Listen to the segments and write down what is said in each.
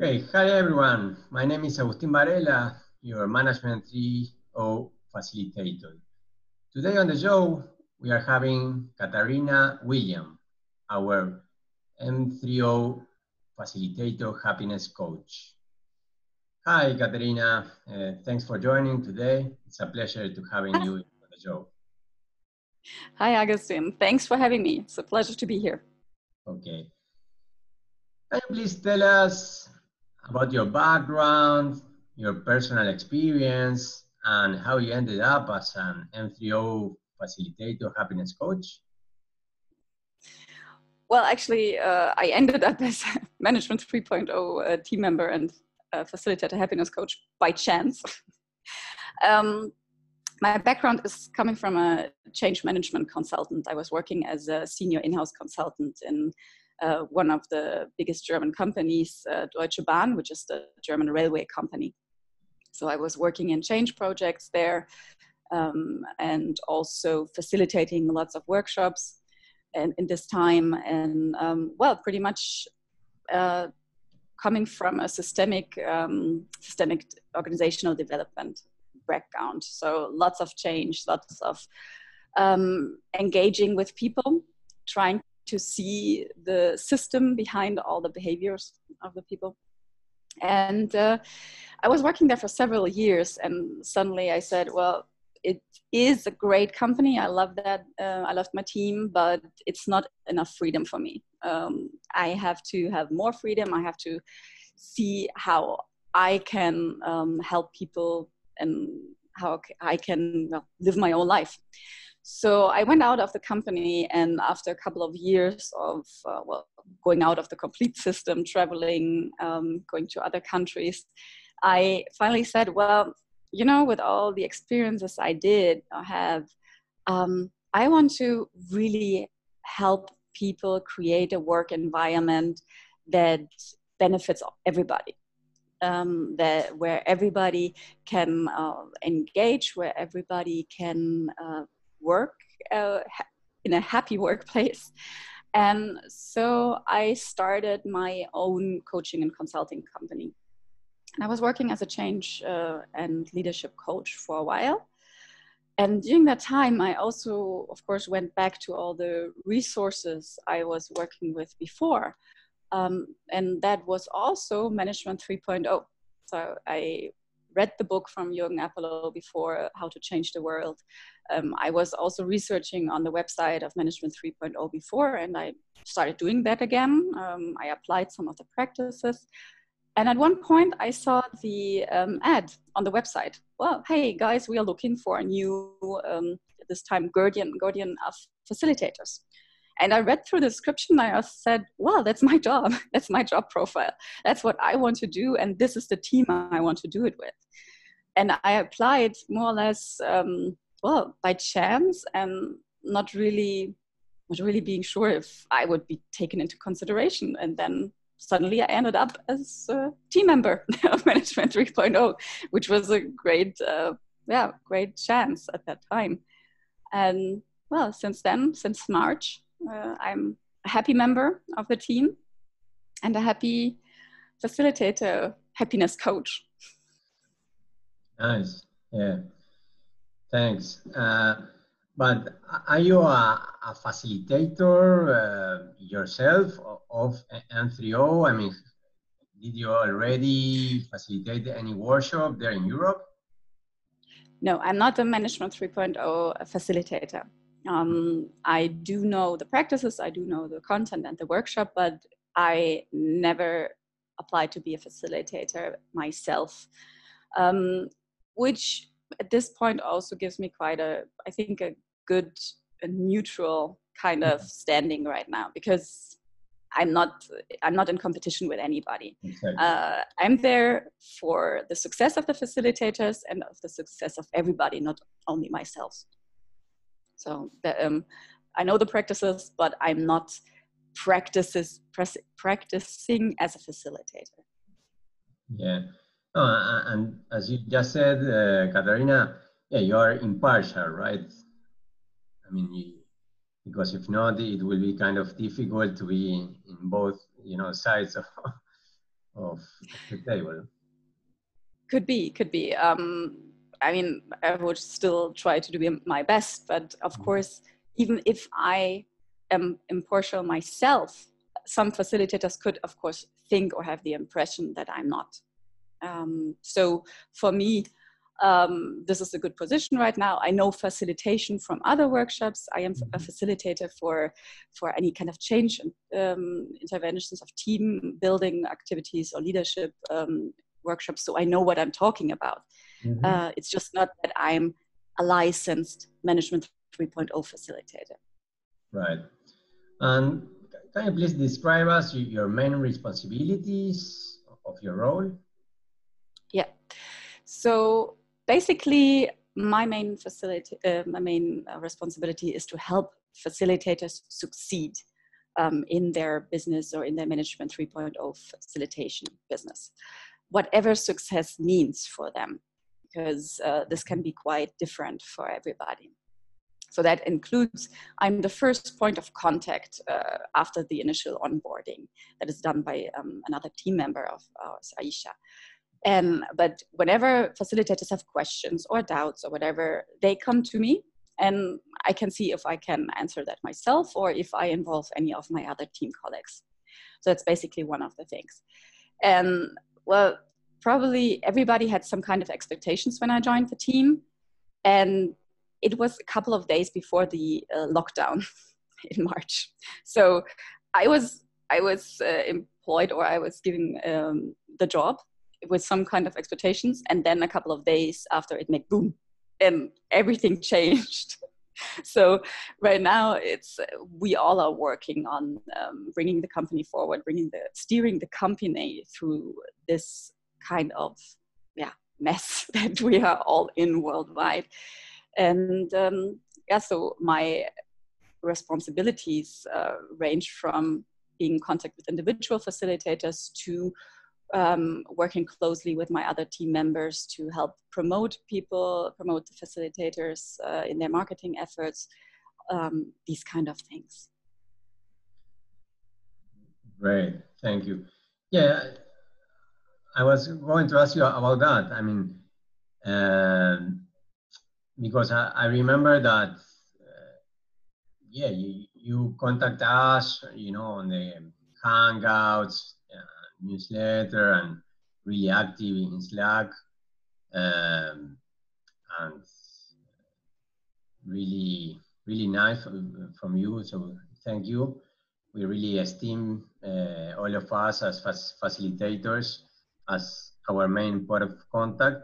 Okay, hi everyone. My name is Agustin Varela, your Management 3.0 facilitator. Today on the show, we are having Katarina William, our M3O facilitator happiness coach. Hi, Katarina. Uh, thanks for joining today. It's a pleasure to having you on the show. Hi, Agustin. Thanks for having me. It's a pleasure to be here. Okay. Can you please tell us about your background, your personal experience, and how you ended up as an M3O facilitator happiness coach? Well, actually, uh, I ended up as Management 3.0 uh, team member and uh, facilitator happiness coach by chance. um, my background is coming from a change management consultant. I was working as a senior in-house consultant in uh, one of the biggest German companies, uh, Deutsche Bahn, which is the German railway company. So I was working in change projects there um, and also facilitating lots of workshops and in this time and um, well pretty much uh, coming from a systemic um, systemic organizational development background so lots of change lots of um, engaging with people trying to see the system behind all the behaviors of the people and uh, i was working there for several years and suddenly i said well it is a great company. I love that. Uh, I love my team, but it's not enough freedom for me. Um, I have to have more freedom. I have to see how I can um, help people and how I can well, live my own life. So I went out of the company, and after a couple of years of uh, well, going out of the complete system, traveling, um, going to other countries, I finally said, "Well, you know, with all the experiences I did have, um, I want to really help people create a work environment that benefits everybody. Um, that where everybody can uh, engage, where everybody can uh, work uh, in a happy workplace. And so I started my own coaching and consulting company. And I was working as a change uh, and leadership coach for a while. And during that time, I also, of course, went back to all the resources I was working with before. Um, and that was also Management 3.0. So I read the book from Jürgen Appelo before, How to Change the World. Um, I was also researching on the website of Management 3.0 before, and I started doing that again. Um, I applied some of the practices. And at one point, I saw the um, ad on the website. Well, hey guys, we are looking for a new, um, this time, guardian, guardian of facilitators. And I read through the description. and I said, well, that's my job. That's my job profile. That's what I want to do. And this is the team I want to do it with. And I applied more or less, um, well, by chance and not really, not really being sure if I would be taken into consideration. And then suddenly I ended up as a team member of Management 3.0, which was a great, uh, yeah, great chance at that time. And well, since then, since March, uh, I'm a happy member of the team and a happy facilitator, happiness coach. Nice. Yeah. Thanks. Uh, but are you a, a facilitator uh, yourself of M3O? I mean, did you already facilitate any workshop there in Europe? No, I'm not a Management 3.0 facilitator. Um, I do know the practices, I do know the content and the workshop, but I never applied to be a facilitator myself, um, which at this point also gives me quite a, I think, a good a neutral kind of mm-hmm. standing right now because I'm not I'm not in competition with anybody. Okay. Uh, I'm there for the success of the facilitators and of the success of everybody, not only myself. So the, um, I know the practices, but I'm not practices practicing as a facilitator. Yeah, oh, and as you just said, uh, Katarina, yeah, you are impartial, right? I mean, you, because if not, it will be kind of difficult to be in both, you know, sides of, of, of the table. Could be, could be. Um, I mean, I would still try to do my best, but of mm-hmm. course, even if I am impartial myself, some facilitators could, of course, think or have the impression that I'm not. Um, so for me, um, this is a good position right now. I know facilitation from other workshops. I am a mm-hmm. facilitator for for any kind of change um, interventions of team building activities or leadership um, workshops. So I know what I'm talking about. Mm-hmm. Uh, it's just not that I'm a licensed management 3.0 facilitator. Right. And can you please describe us your main responsibilities of your role? Yeah. So basically, my main facility, uh, my main uh, responsibility is to help facilitators succeed um, in their business or in their management 3.0 facilitation business, whatever success means for them, because uh, this can be quite different for everybody. So that includes, I'm the first point of contact uh, after the initial onboarding that is done by um, another team member of ours, Aisha. Um, but whenever facilitators have questions or doubts or whatever, they come to me and I can see if I can answer that myself or if I involve any of my other team colleagues. So that's basically one of the things. And well, probably everybody had some kind of expectations when I joined the team. And it was a couple of days before the uh, lockdown in March. So I was I was uh, employed or I was given um, the job with some kind of expectations, and then a couple of days after it made boom, and everything changed. so right now it's we all are working on um, bringing the company forward, bringing the steering the company through this kind of yeah mess that we are all in worldwide and um, yeah, so my responsibilities uh, range from being in contact with individual facilitators to um, working closely with my other team members to help promote people, promote the facilitators uh, in their marketing efforts, um, these kind of things. Great, thank you. Yeah, I was going to ask you about that. I mean, um, because I, I remember that, uh, yeah, you, you contact us, you know, on the Hangouts, uh, newsletter, and really active in Slack, um, and really, really nice from you. So thank you. We really esteem uh, all of us as facilitators as our main point of contact.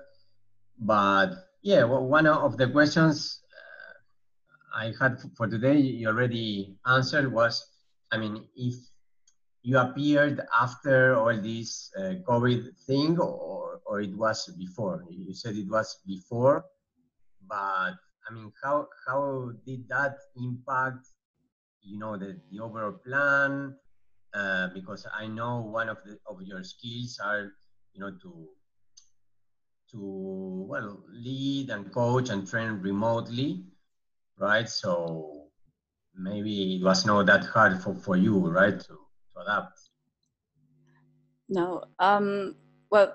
But yeah, well, one of the questions uh, I had for today, you already answered was, I mean, if you appeared after all this uh, COVID thing or, or it was before? You said it was before, but I mean, how, how did that impact, you know, the, the overall plan? Uh, because I know one of the, of your skills are, you know, to to well lead and coach and train remotely, right? So maybe it was not that hard for, for you, right, to, to adapt. No. Um, well,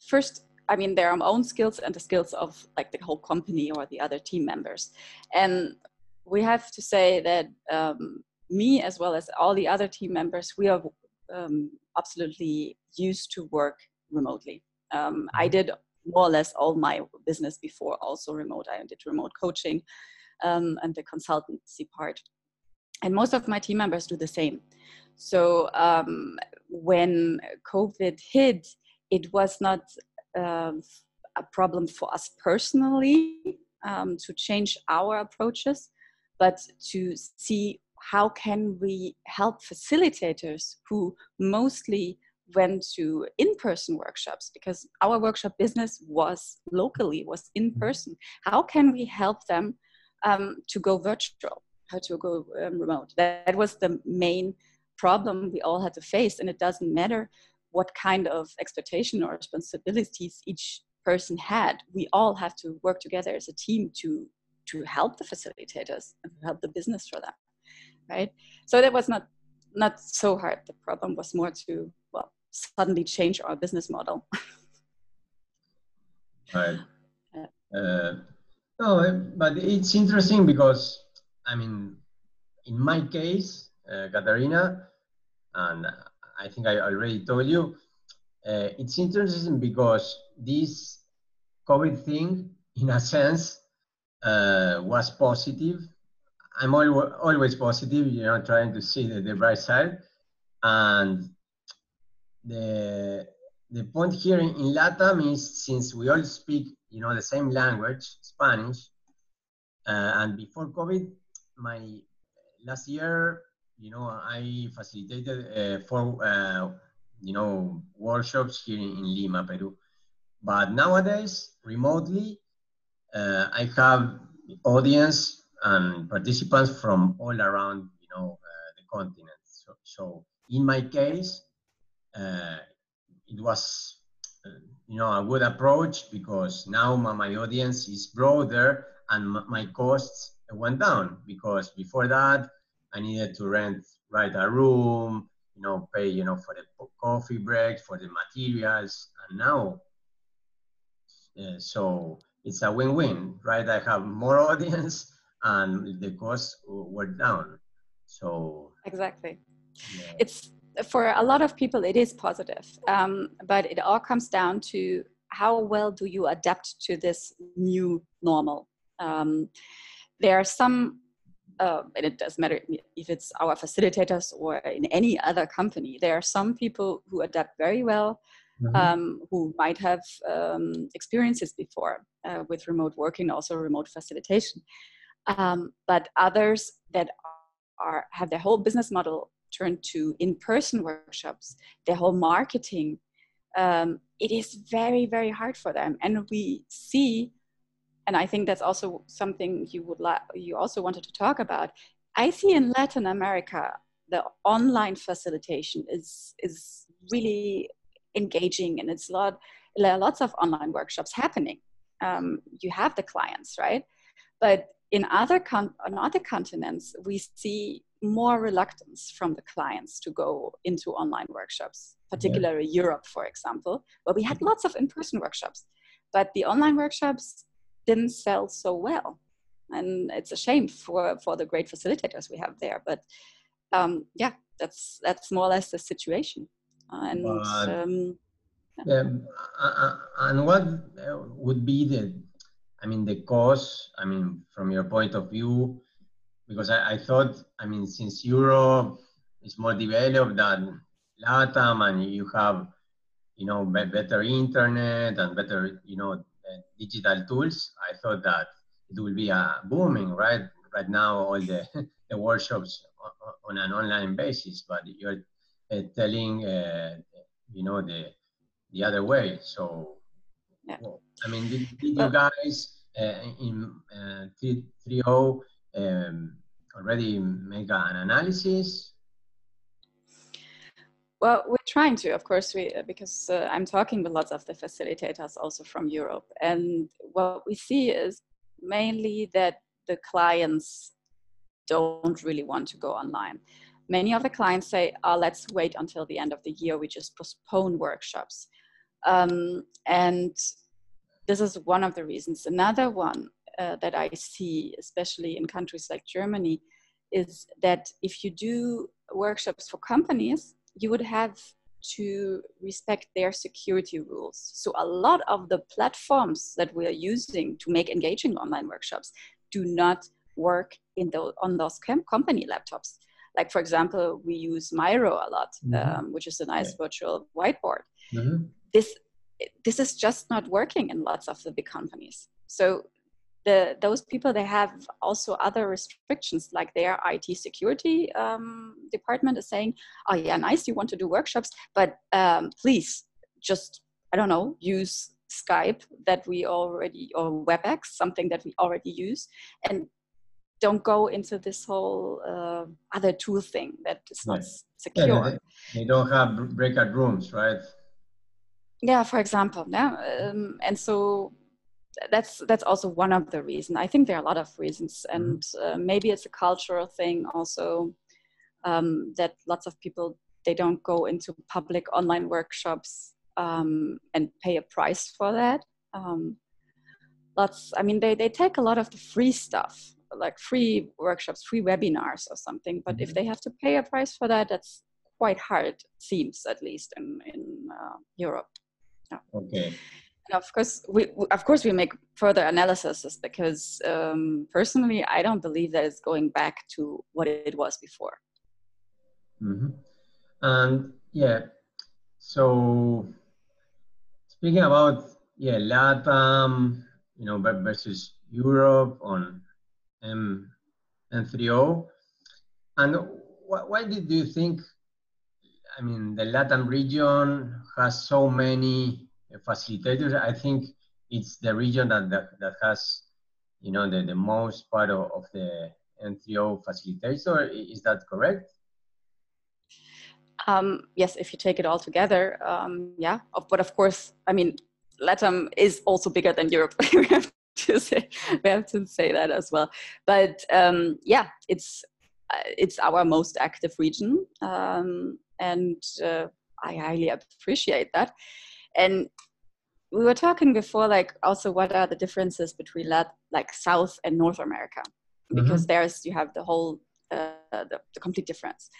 first, I mean, there are my own skills and the skills of like the whole company or the other team members. And we have to say that um, me, as well as all the other team members, we are um, absolutely used to work remotely. Um, I mm-hmm. did more or less all my business before also remote. I did remote coaching um, and the consultancy part. And most of my team members do the same. So um, when COVID hit, it was not um, a problem for us personally um, to change our approaches, but to see how can we help facilitators who mostly went to in-person workshops because our workshop business was locally was in mm-hmm. person. How can we help them um, to go virtual how to go um, remote? That, that, was the main problem we all had to face and it doesn't matter what kind of expectation or responsibilities each person had. We all have to work together as a team to to help the facilitators and help the business for them right? So that was not not so hard. The problem was more to well suddenly change our business model. right. Uh, no, but it's interesting because, I mean, in my case, uh, Katarina, and I think I already told you, uh, it's interesting because this COVID thing, in a sense, uh, was positive. I'm always, always positive, you know, trying to see the, the bright side. And the, the point here in, in LATAM is since we all speak, you know, the same language, Spanish, uh, and before COVID, my last year, you know, I facilitated uh, four, uh, you know, workshops here in, in, Lima, Peru. But nowadays, remotely, uh, I have audience and participants from all around, you know, uh, the continent. So, so, in my case, it was, uh, you know, a good approach because now my, my audience is broader and my costs went down because before that I needed to rent, right, a room, you know, pay, you know, for the coffee breaks, for the materials, and now, uh, so it's a win-win, right? I have more audience and the costs were down. So exactly, yeah. it's for a lot of people it is positive, um, but it all comes down to how well do you adapt to this new normal. Um, there are some uh, and it doesn't matter if it's our facilitators or in any other company. There are some people who adapt very well, mm-hmm. um, who might have um, experiences before uh, with remote working, also remote facilitation. Um, but others that are have their whole business model turned to in-person workshops, their whole marketing. Um, it is very very hard for them, and we see and I think that's also something you would like you also wanted to talk about. I see in Latin America the online facilitation is is really engaging and it's a lot lots of online workshops happening. Um, you have the clients, right? But in other con- on other continents, we see more reluctance from the clients to go into online workshops, particularly yeah. Europe, for example, where we had lots of in-person workshops. But the online workshops didn't sell so well and it's a shame for for the great facilitators we have there but um, yeah that's that's more or less the situation and um, yeah. uh, and what would be the i mean the cause i mean from your point of view because I, I thought i mean since europe is more developed than latam and you have you know better internet and better you know digital tools, I thought that it will be a booming, right? Right now, all the, the workshops on, on an online basis, but you're uh, telling, uh, you know, the, the other way. So, yeah. well, I mean, did, did you guys uh, in uh, 3.0 um, already make an analysis well, we're trying to, of course, we because uh, I'm talking with lots of the facilitators also from Europe, and what we see is mainly that the clients don't really want to go online. Many of the clients say, oh, "Let's wait until the end of the year. We just postpone workshops," um, and this is one of the reasons. Another one uh, that I see, especially in countries like Germany, is that if you do workshops for companies you would have to respect their security rules. So a lot of the platforms that we are using to make engaging online workshops do not work in the, on those company laptops. Like for example, we use Miro a lot, mm-hmm. um, which is a nice yeah. virtual whiteboard. Mm-hmm. This this is just not working in lots of the big companies. So the, those people they have also other restrictions like their IT security um, department is saying, oh yeah, nice, you want to do workshops, but um, please just I don't know use Skype that we already or WebEx something that we already use and don't go into this whole uh, other tool thing that is not secure. Yeah, they, they, don't have breakout rooms, right? Yeah, for example, yeah, um, and so that's that's also one of the reasons. I think there are a lot of reasons, mm-hmm. and uh, maybe it's a cultural thing also um, that lots of people they don't go into public online workshops um, and pay a price for that. Um, lots, I mean, they, they take a lot of the free stuff, like free workshops, free webinars or something. But mm-hmm. if they have to pay a price for that, that's quite hard, seems at least in, in uh, Europe. Yeah. Okay. Of course, we of course we make further analyses because um, personally, I don't believe that it's going back to what it was before. Mm-hmm. And yeah, so speaking about yeah LATAM, you know, versus Europe on M M3O, and why did you think? I mean, the LATAM region has so many facilitators. I think it's the region that that, that has, you know, the, the most part of, of the M3O facilitator. Is that correct? Um, yes, if you take it all together, um, yeah. But of course, I mean, LATAM is also bigger than Europe. we have to say we have to say that as well. But um, yeah, it's uh, it's our most active region, um, and uh, I highly appreciate that. And we were talking before, like also what are the differences between Lat- like South and North America, because mm-hmm. there's you have the whole uh, the, the, complete difference,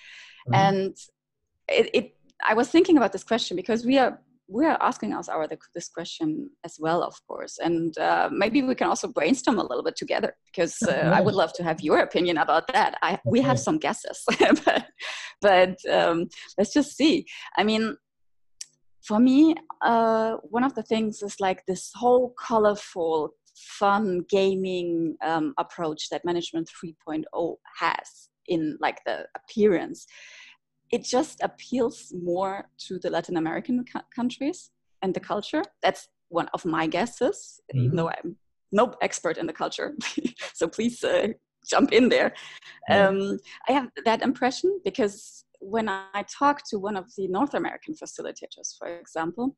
mm-hmm. and it, it, I was thinking about this question because we are we are asking us our this question as well, of course, and uh, maybe we can also brainstorm a little bit together because uh, I would love to have your opinion about that. I, we have some guesses, but but um, let's just see. I mean, for me, uh, one of the things is like this whole colorful, fun gaming um, approach that Management 3.0 has in like the appearance it just appeals more to the Latin American countries and the culture. That's one of my guesses, mm-hmm. even though I'm no expert in the culture. so please uh, jump in there. Um, I have that impression because when I talked to one of the North American facilitators, for example,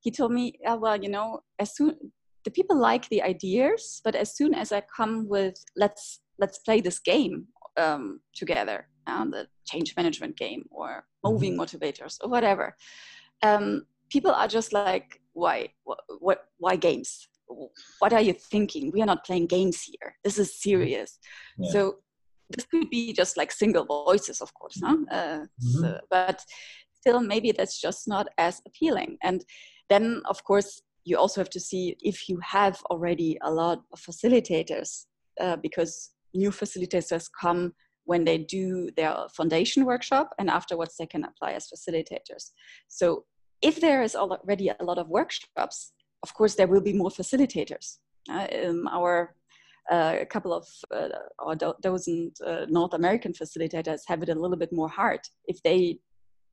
he told me, oh, well, you know, as soon the people like the ideas, but as soon as I come with let's let's play this game um, together, um, the change management game or moving mm-hmm. motivators or whatever um, people are just like why what, what why games? What are you thinking? We are not playing games here. This is serious. Yeah. so this could be just like single voices of course huh? uh, mm-hmm. so, but still maybe that's just not as appealing and then of course you also have to see if you have already a lot of facilitators uh, because new facilitators come when they do their foundation workshop and afterwards they can apply as facilitators so if there is already a lot of workshops of course there will be more facilitators uh, um, our uh, a couple of uh, or do- dozen uh, North American facilitators have it a little bit more hard. If they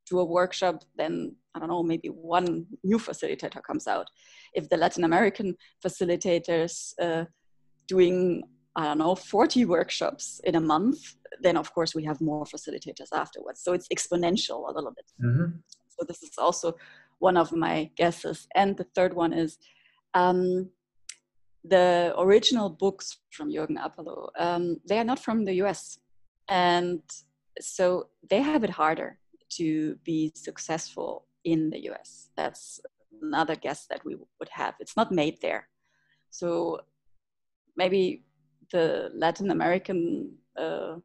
do a workshop, then I don't know, maybe one new facilitator comes out. If the Latin American facilitators uh, doing I don't know, 40 workshops in a month, then of course we have more facilitators afterwards. So it's exponential a little bit. Mm-hmm. So this is also one of my guesses. And the third one is um, the original books from Jürgen Appelo, um, they are not from the US. And so they have it harder to be successful in the US. That's another guess that we would have. It's not made there. So maybe the Latin American uh,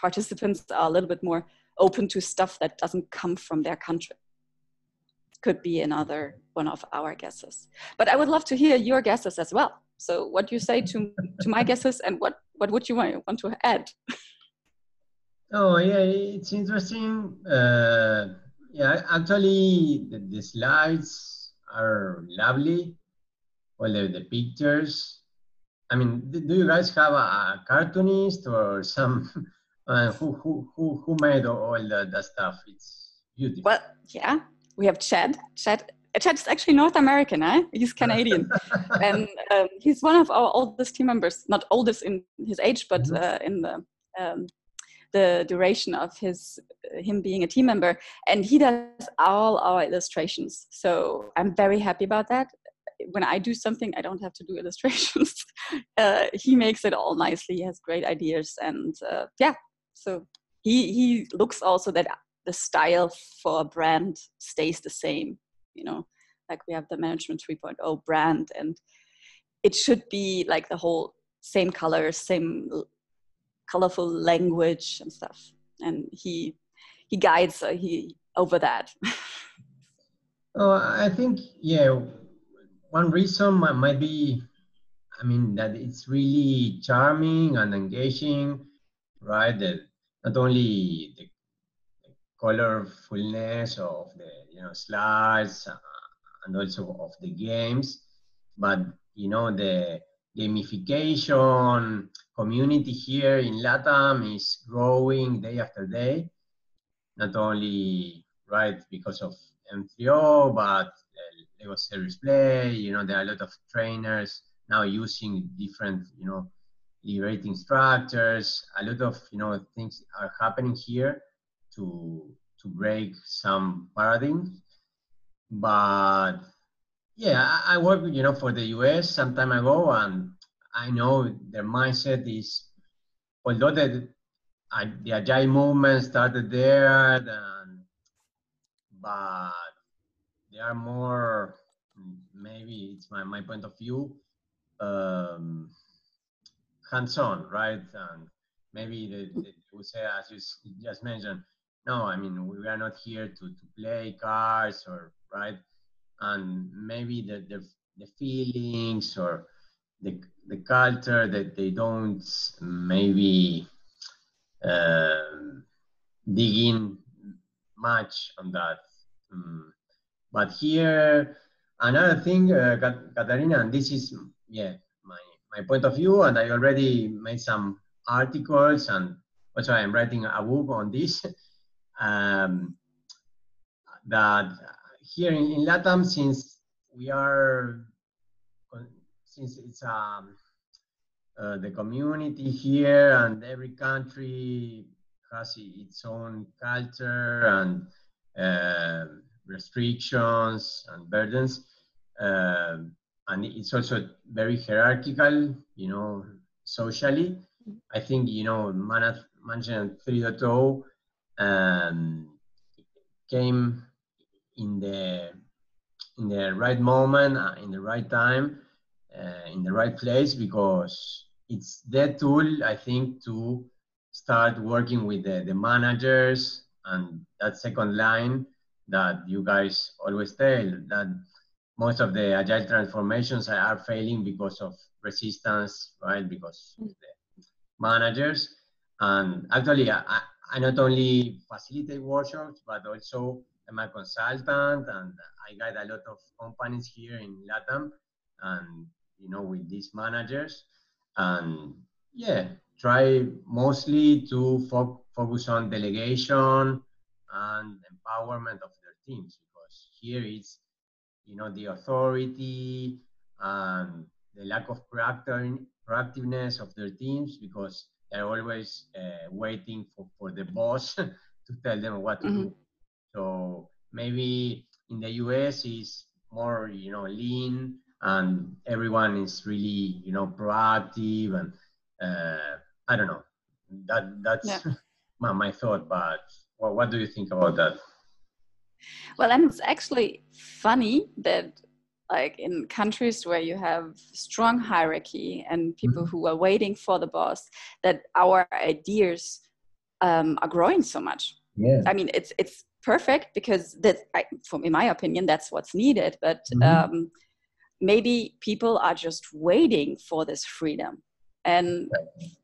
participants are a little bit more open to stuff that doesn't come from their country. Could be another one of our guesses. But I would love to hear your guesses as well. So what you say to, to my guesses and what, what would you want, want to add? Oh yeah, it's interesting. Uh, yeah, actually the, the, slides are lovely. All the, the pictures, I mean, do you guys have a, cartoonist or some uh, who, who who who made all the, the stuff? It's beautiful. Well, yeah, we have Chad. Chad Chad is actually North American, eh? He's Canadian, and um, he's one of our oldest team members. Not oldest in his age, but mm-hmm. uh, in the um, the duration of his uh, him being a team member. And he does all our illustrations. So I'm very happy about that when I do something, I don't have to do illustrations. uh, he makes it all nicely. He has great ideas, and uh, yeah, so he he looks also that the style for a brand stays the same you know like we have the management 3.0 brand and it should be like the whole same color same colorful language and stuff. And he he guides uh, he over that. Oh i think yeah one reason might be i mean that it's really charming and engaging right? That not only the colorfulness of the you know slides uh, and also of the games. But you know the gamification community here in latam is growing day after day. Not only right because of m3o but Lego Serious Play you know there are a lot of trainers now using different you know liberating structures. A lot of you know things are happening here to to break some paradigms. But yeah, I, I worked you know for the US some time ago, and I know their mindset is although the the agile movement started there, but they are more maybe it's my, my point of view um, hands-on right and maybe they, they would say as you just mentioned no, I mean, we are not here to, to play cards or, right? And maybe the, the, the feelings or the, the culture that they don't maybe uh, dig in much on that. Mm. But here, another thing, uh, Katarina, and this is, yeah, my, my point of view, and I already made some articles, and also I'm writing a book on this. um, that here in, in Latam, since we are, since it's um, uh, the community here and every country has its own culture and uh, restrictions and burdens. Uh, and it's also very hierarchical, you know, socially. I think, you know, Management 3.0 um, came in the in the right moment, uh, in the right time, uh, in the right place because it's that tool I think to start working with the, the managers and that second line that you guys always tell that most of the agile transformations are failing because of resistance, right? Because of the managers. And actually, I, I not only facilitate workshops, but also I'm a consultant and I guide a lot of companies here in Latam and, you know, with these managers. And yeah, try mostly to fo focus on delegation and empowerment of their teams because here is, you know, the authority and the lack of proactiveness of their teams because they're always uh, waiting for, for the boss to tell them what to mm-hmm. do. So maybe in the US is more, you know, lean and everyone is really, you know, proactive and uh, I don't know. That that's yeah. my, my thought, but well, what do you think about that? Well, and it's actually funny that like in countries where you have strong hierarchy and people mm-hmm. who are waiting for the boss that our ideas um, are growing so much yeah. i mean it's it's perfect because that I, from in my opinion that's what's needed but mm-hmm. um, maybe people are just waiting for this freedom and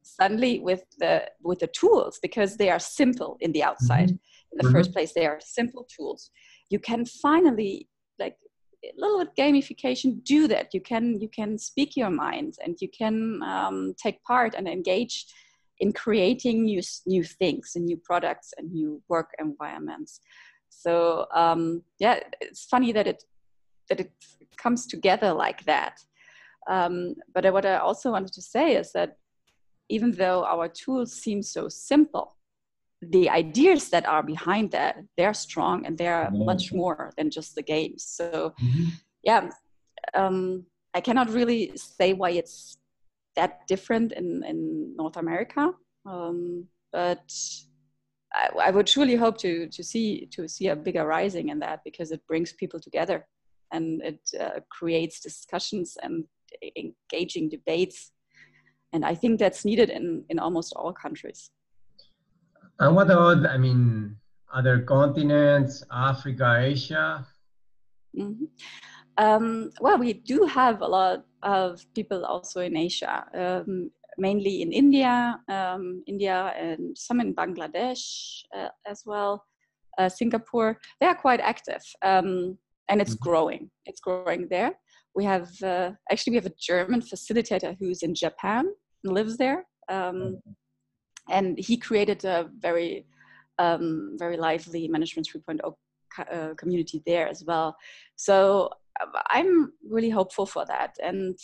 suddenly with the with the tools because they are simple in the outside mm-hmm. in the mm-hmm. first place they are simple tools you can finally like little bit gamification do that. You can you can speak your mind and you can um, take part and engage in creating new new things and new products and new work environments. So um, yeah it's funny that it that it comes together like that. Um, but what i also wanted to say is that even though our tools seem so simple the ideas that are behind that they're strong and they're mm-hmm. much more than just the games so mm-hmm. yeah um, i cannot really say why it's that different in, in north america um, but I, I, would truly hope to to see to see a bigger rising in that because it brings people together and it uh, creates discussions and engaging debates and i think that's needed in in almost all countries and what about i mean other continents africa asia? Mm-hmm. um, well we do have a lot of people also in asia um, mainly in india um, india and some in bangladesh uh, as well uh, singapore. They are quite active um, and it's mm-hmm. growing. It's growing there. We have uh, actually we have a german facilitator who's in japan lives there um, and he created a very um, very lively management 3.0 uh, community there as well. So um, i'm really hopeful for that. And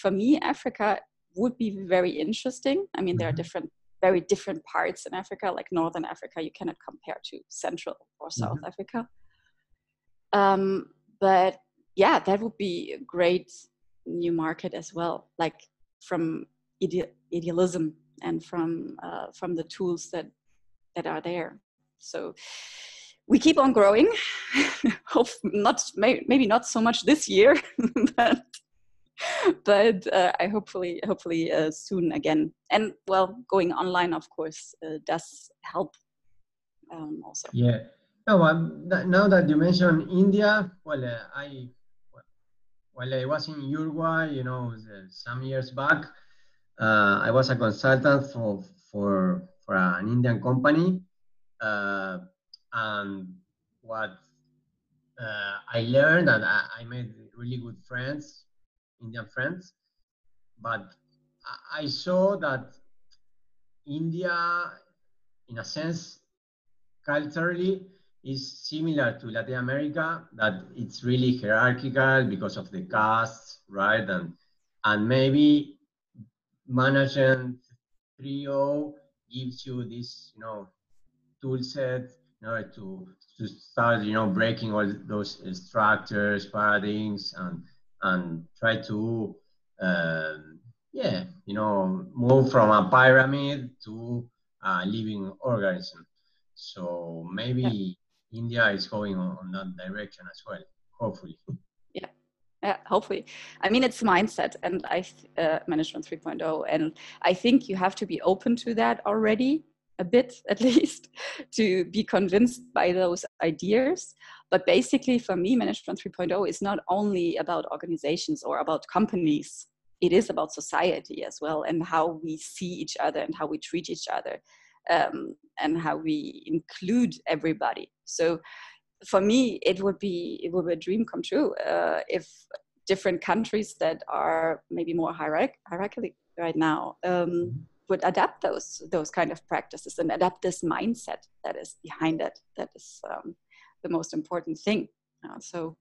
for me africa would be very interesting. I mean there are mm-hmm. different very different parts in africa. Like northern africa you cannot compare to central or south mm-hmm. africa. Um, but yeah that would be a great new market as well like from ide- idealism and from uh, from the tools that that are there. So we keep on growing. Hope not maybe not so much this year, but but uh, I hopefully hopefully uh, soon again. And well, going online of course uh, does help um, also. Yeah. No, um, now that you mentioned India, well, uh, I well, I was in Uruguay, you know, some years back, uh, I was a consultant for for for an Indian company, uh, and what uh, I learned and I, I, made really good friends, Indian friends, but I saw that India, in a sense, culturally is similar to Latin America, that it's really hierarchical because of the castes, right? And and maybe management 3.0 gives you this, you know, tool set in order to, to start, you know, breaking all those structures, paradigms, and and try to, um, yeah, you know, move from a pyramid to a living organism. So maybe yeah. India is going on, on that direction as well, hopefully yeah hopefully. I mean it's mindset and i uh, management 3.0 and i think you have to be open to that already a bit at least to be convinced by those ideas. But basically for me management 3.0 is not only about organizations or about companies. It is about society as well and how we see each other and how we treat each other um, and how we include everybody. So for me it would be it would be a dream come true uh, if different countries that are maybe more hierarch- hierarchically right now um, mm-hmm. would adapt those those kind of practices and adapt this mindset that is behind it that is um, the most important thing. Uh, so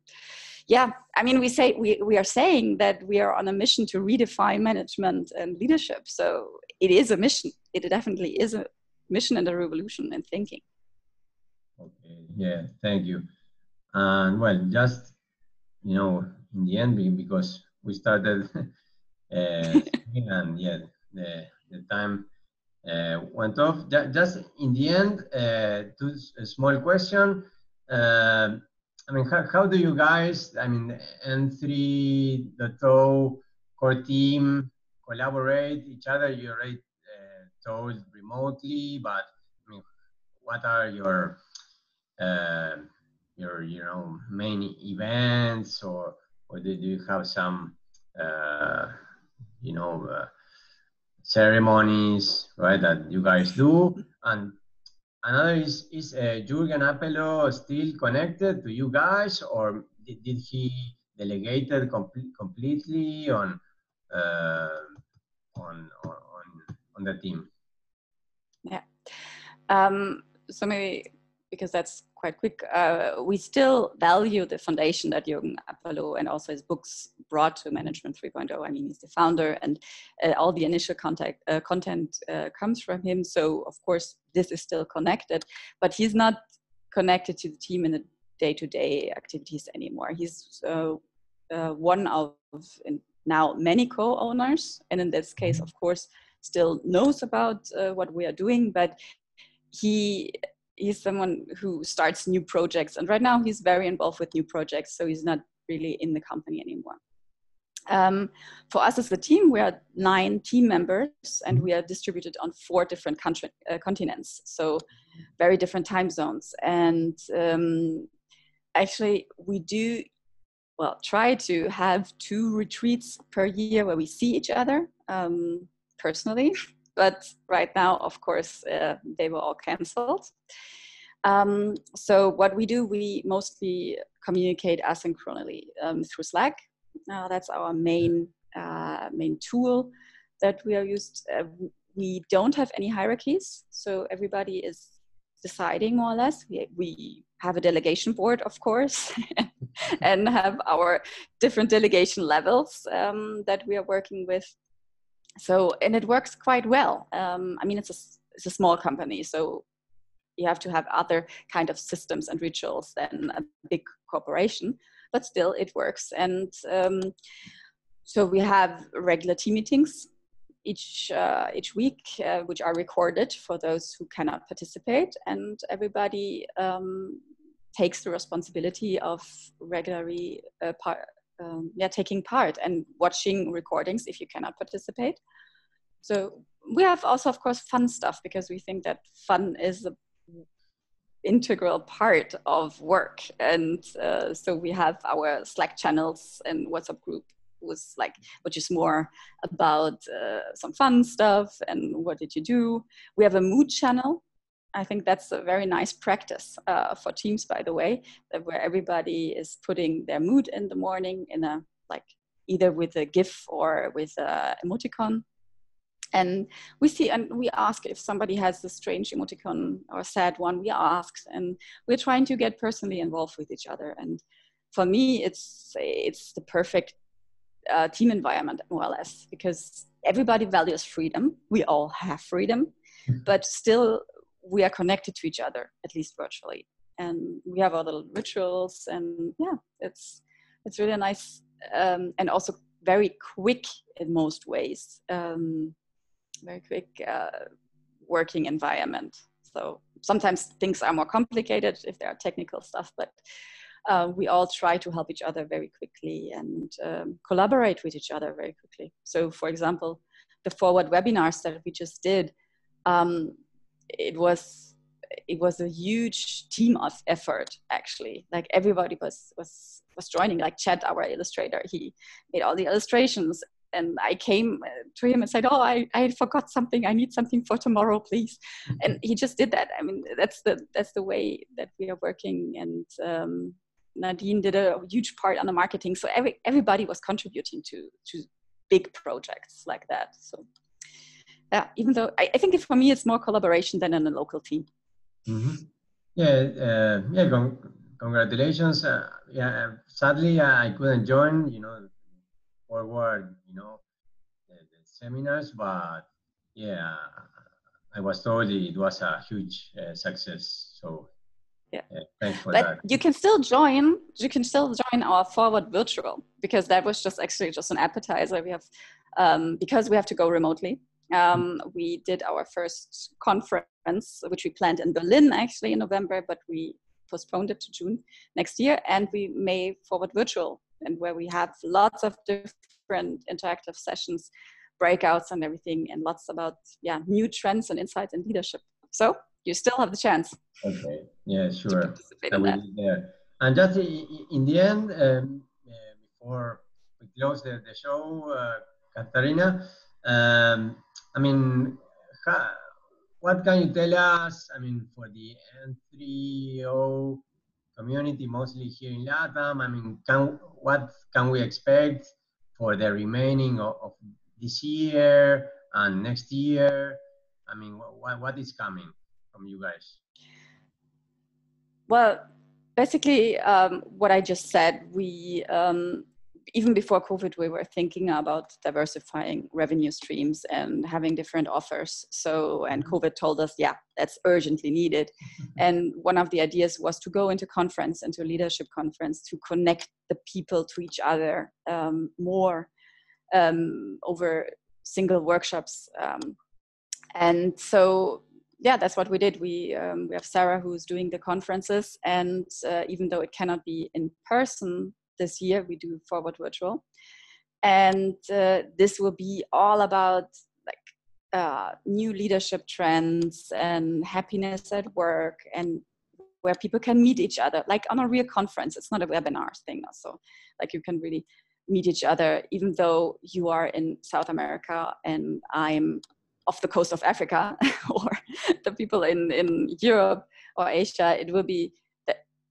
yeah i mean we say we, we are saying that we are on a mission to redefine management and leadership. So it is a mission. It definitely is a mission and a revolution in thinking Okay, yeah, thank you. And well, just, you know, in the end, because we started uh, and yeah, the, the time uh, went off. Just in the end, uh, two a small question. Uh, I mean, how, how do you guys, I mean, M3.0 core team collaborate each other? You already uh, told remotely, but I mean, what are your uh, your you know main events or or do you have some uh, you know uh, ceremonies right that you guys do? And another is is uh, Jürgen Appelo still connected to you guys or did, did he delegated com- completely on, uh, on on on the team? Yeah. Um, so maybe because that's quite quick, uh, we still value the foundation that Jürgen Appelo and also his books brought to Management 3.0. I mean, he's the founder, and uh, all the initial contact, uh, content uh, comes from him. So, of course, this is still connected, but he's not connected to the team in the day to day activities anymore. He's uh, uh, one of now many co owners, and in this case, of course, still knows about what we are doing, but he he's someone who starts new projects, and right now he's very involved with new projects, so he's not really in the company anymore. Um, for us as a team, we are nine team members and we are distributed on four different country, uh, continents, so very different time zones. And um, actually, we do, well, try to have two retreats per year where we see each other um, personally. But right now, of course, uh, they were all cancelled. Um, so what we do, we mostly communicate asynchronously um, through Slack uh, that's our main uh, main tool that we are used. Uh, we don't have any hierarchies, so everybody is deciding more or less. We, we have a delegation board, of course, and have our different delegation levels um, that we are working with. So, and it works quite well. Um, I mean, it's a, it's a small company, so you have to have other kind of systems and rituals than a big corporation but still it works. And um, so we have regular team meetings each uh, each week, uh, which are recorded for those who cannot participate, and everybody um, takes the responsibility of regularly uh, um, yeah taking part and watching recordings if you cannot participate. So we have also, of course, fun stuff because we think that fun is a integral part of work and uh, so we have our slack channels and whatsapp group was like which is more about uh, some fun stuff and what did you do we have a mood channel i think that's a very nice practice uh, for teams by the way where everybody is putting their mood in the morning in a like either with a gif or with a emoticon. And we see and we ask if somebody has a strange emoticon or a sad one we ask and we're trying to get personally involved with each other. And for me it's it's the perfect uh, team environment more or less because everybody values freedom. We all have freedom. Mm-hmm. but still we are connected to each other at least virtually and we have our little rituals and yeah it's it's really nice um, and also very quick in most ways um, very quick uh, working environment. So sometimes things are more complicated if there are technical stuff, but uh, we all try to help each other very quickly and um, collaborate with each other very quickly. So, for example, the forward webinars that we just did, um, it was it was a huge team of effort actually. Like everybody was was was joining. Like Chad, our illustrator, he made all the illustrations and I came uh, to him and said, "Oh, I, I forgot something. I need something for tomorrow, please." And he just did that. I mean, that's the that's the way that we are working. And um, Nadine did a huge part on the marketing, so every everybody was contributing to to big projects like that. So yeah, even though I, I think for me it's more collaboration than in a local team. Mm-hmm. Yeah, uh, yeah. Con- congratulations. Uh, yeah, sadly I couldn't join. You know forward, you know, the, the seminars, but yeah, I was told it was a huge uh, success. So yeah, thanks for but that. You can still join. You can still join our forward virtual because that was just actually just an appetizer. We have um, because we have to go remotely. Um, we did our first conference, which we planned in Berlin actually in November, but we postponed it to June next year, and we may forward virtual and where we have lots of different interactive sessions, breakouts and everything, and lots about yeah new trends and insights and leadership. So you still have the chance. Okay. Yeah, sure. there. And just in the end, um, uh, before we close the, the show, uh, Katarina, um, I mean, how, what can you tell us? I mean, for the M3O community, mostly here in LATAM? I mean, can, what can we expect for the remaining of, of this year and next year? I mean, what, what is coming from you guys? Well, basically, um, what I just said, we um, even before COVID, we were thinking about diversifying revenue streams and having different offers. So, and mm-hmm. COVID told us, yeah, that's urgently needed. Mm-hmm. And one of the ideas was to go into conference, into a leadership conference, to connect the people to each other um, more um, over single workshops. Um, and so yeah, that's what we did. We um, we have Sarah who's doing the conferences, and uh, even though it cannot be in person this year, we do forward virtual, and uh, this will be all about like uh, new leadership trends and happiness at work and where people can meet each other like on a real conference. It's not a webinar thing also like you can really meet each other even though you are in south america and i'm off the coast of Africa or the people in, in Europe or Asia, it will be,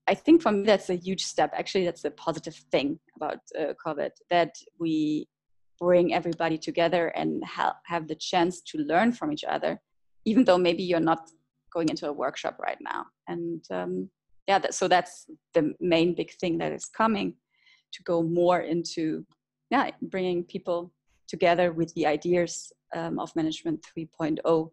I think for me, that's a huge step. Actually, that's a positive thing about uh, COVID that we bring everybody together and ha- have the chance to learn from each other, even though maybe you're not going into a workshop right now. And um, yeah, that, so that's the main big thing that is coming to go more into yeah bringing people together with the ideas um, of Management 3.0.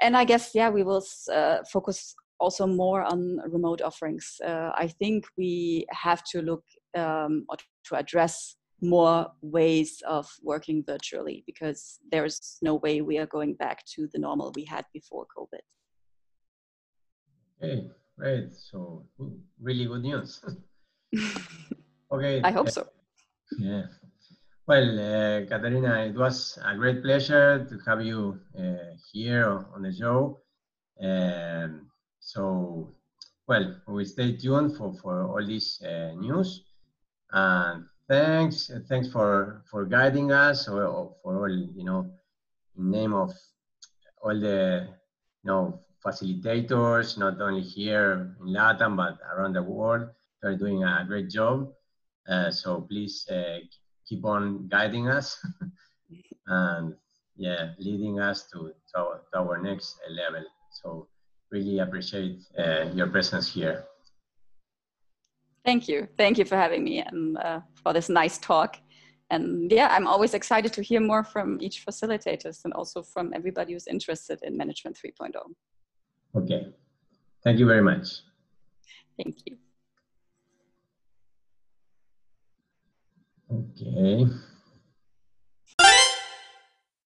And I guess, yeah, we will uh, focus also more on remote offerings. Uh, I think we have to look um, or to address more ways of working virtually because there's no way we are going back to the normal we had before COVID. Okay, great. So really good news. okay. I hope so. Yeah. Well, uh, Katarina, it was a great pleasure to have you uh, here on the show. Um, so, well, we stay tuned for, for all this uh, news. And thanks, thanks for, for guiding us, or for all, you know, in name of all the, you know, facilitators, not only here in Latin, but around the world. They're doing a great job. Uh, so please uh, keep on guiding us and yeah, leading us to, to, our, to our next level. So really appreciate uh, your presence here. Thank you. Thank you for having me and uh, for this nice talk. And yeah, I'm always excited to hear more from each facilitators and also from everybody who's interested in Management 3.0. Okay. Thank you very much. Thank you. Okay.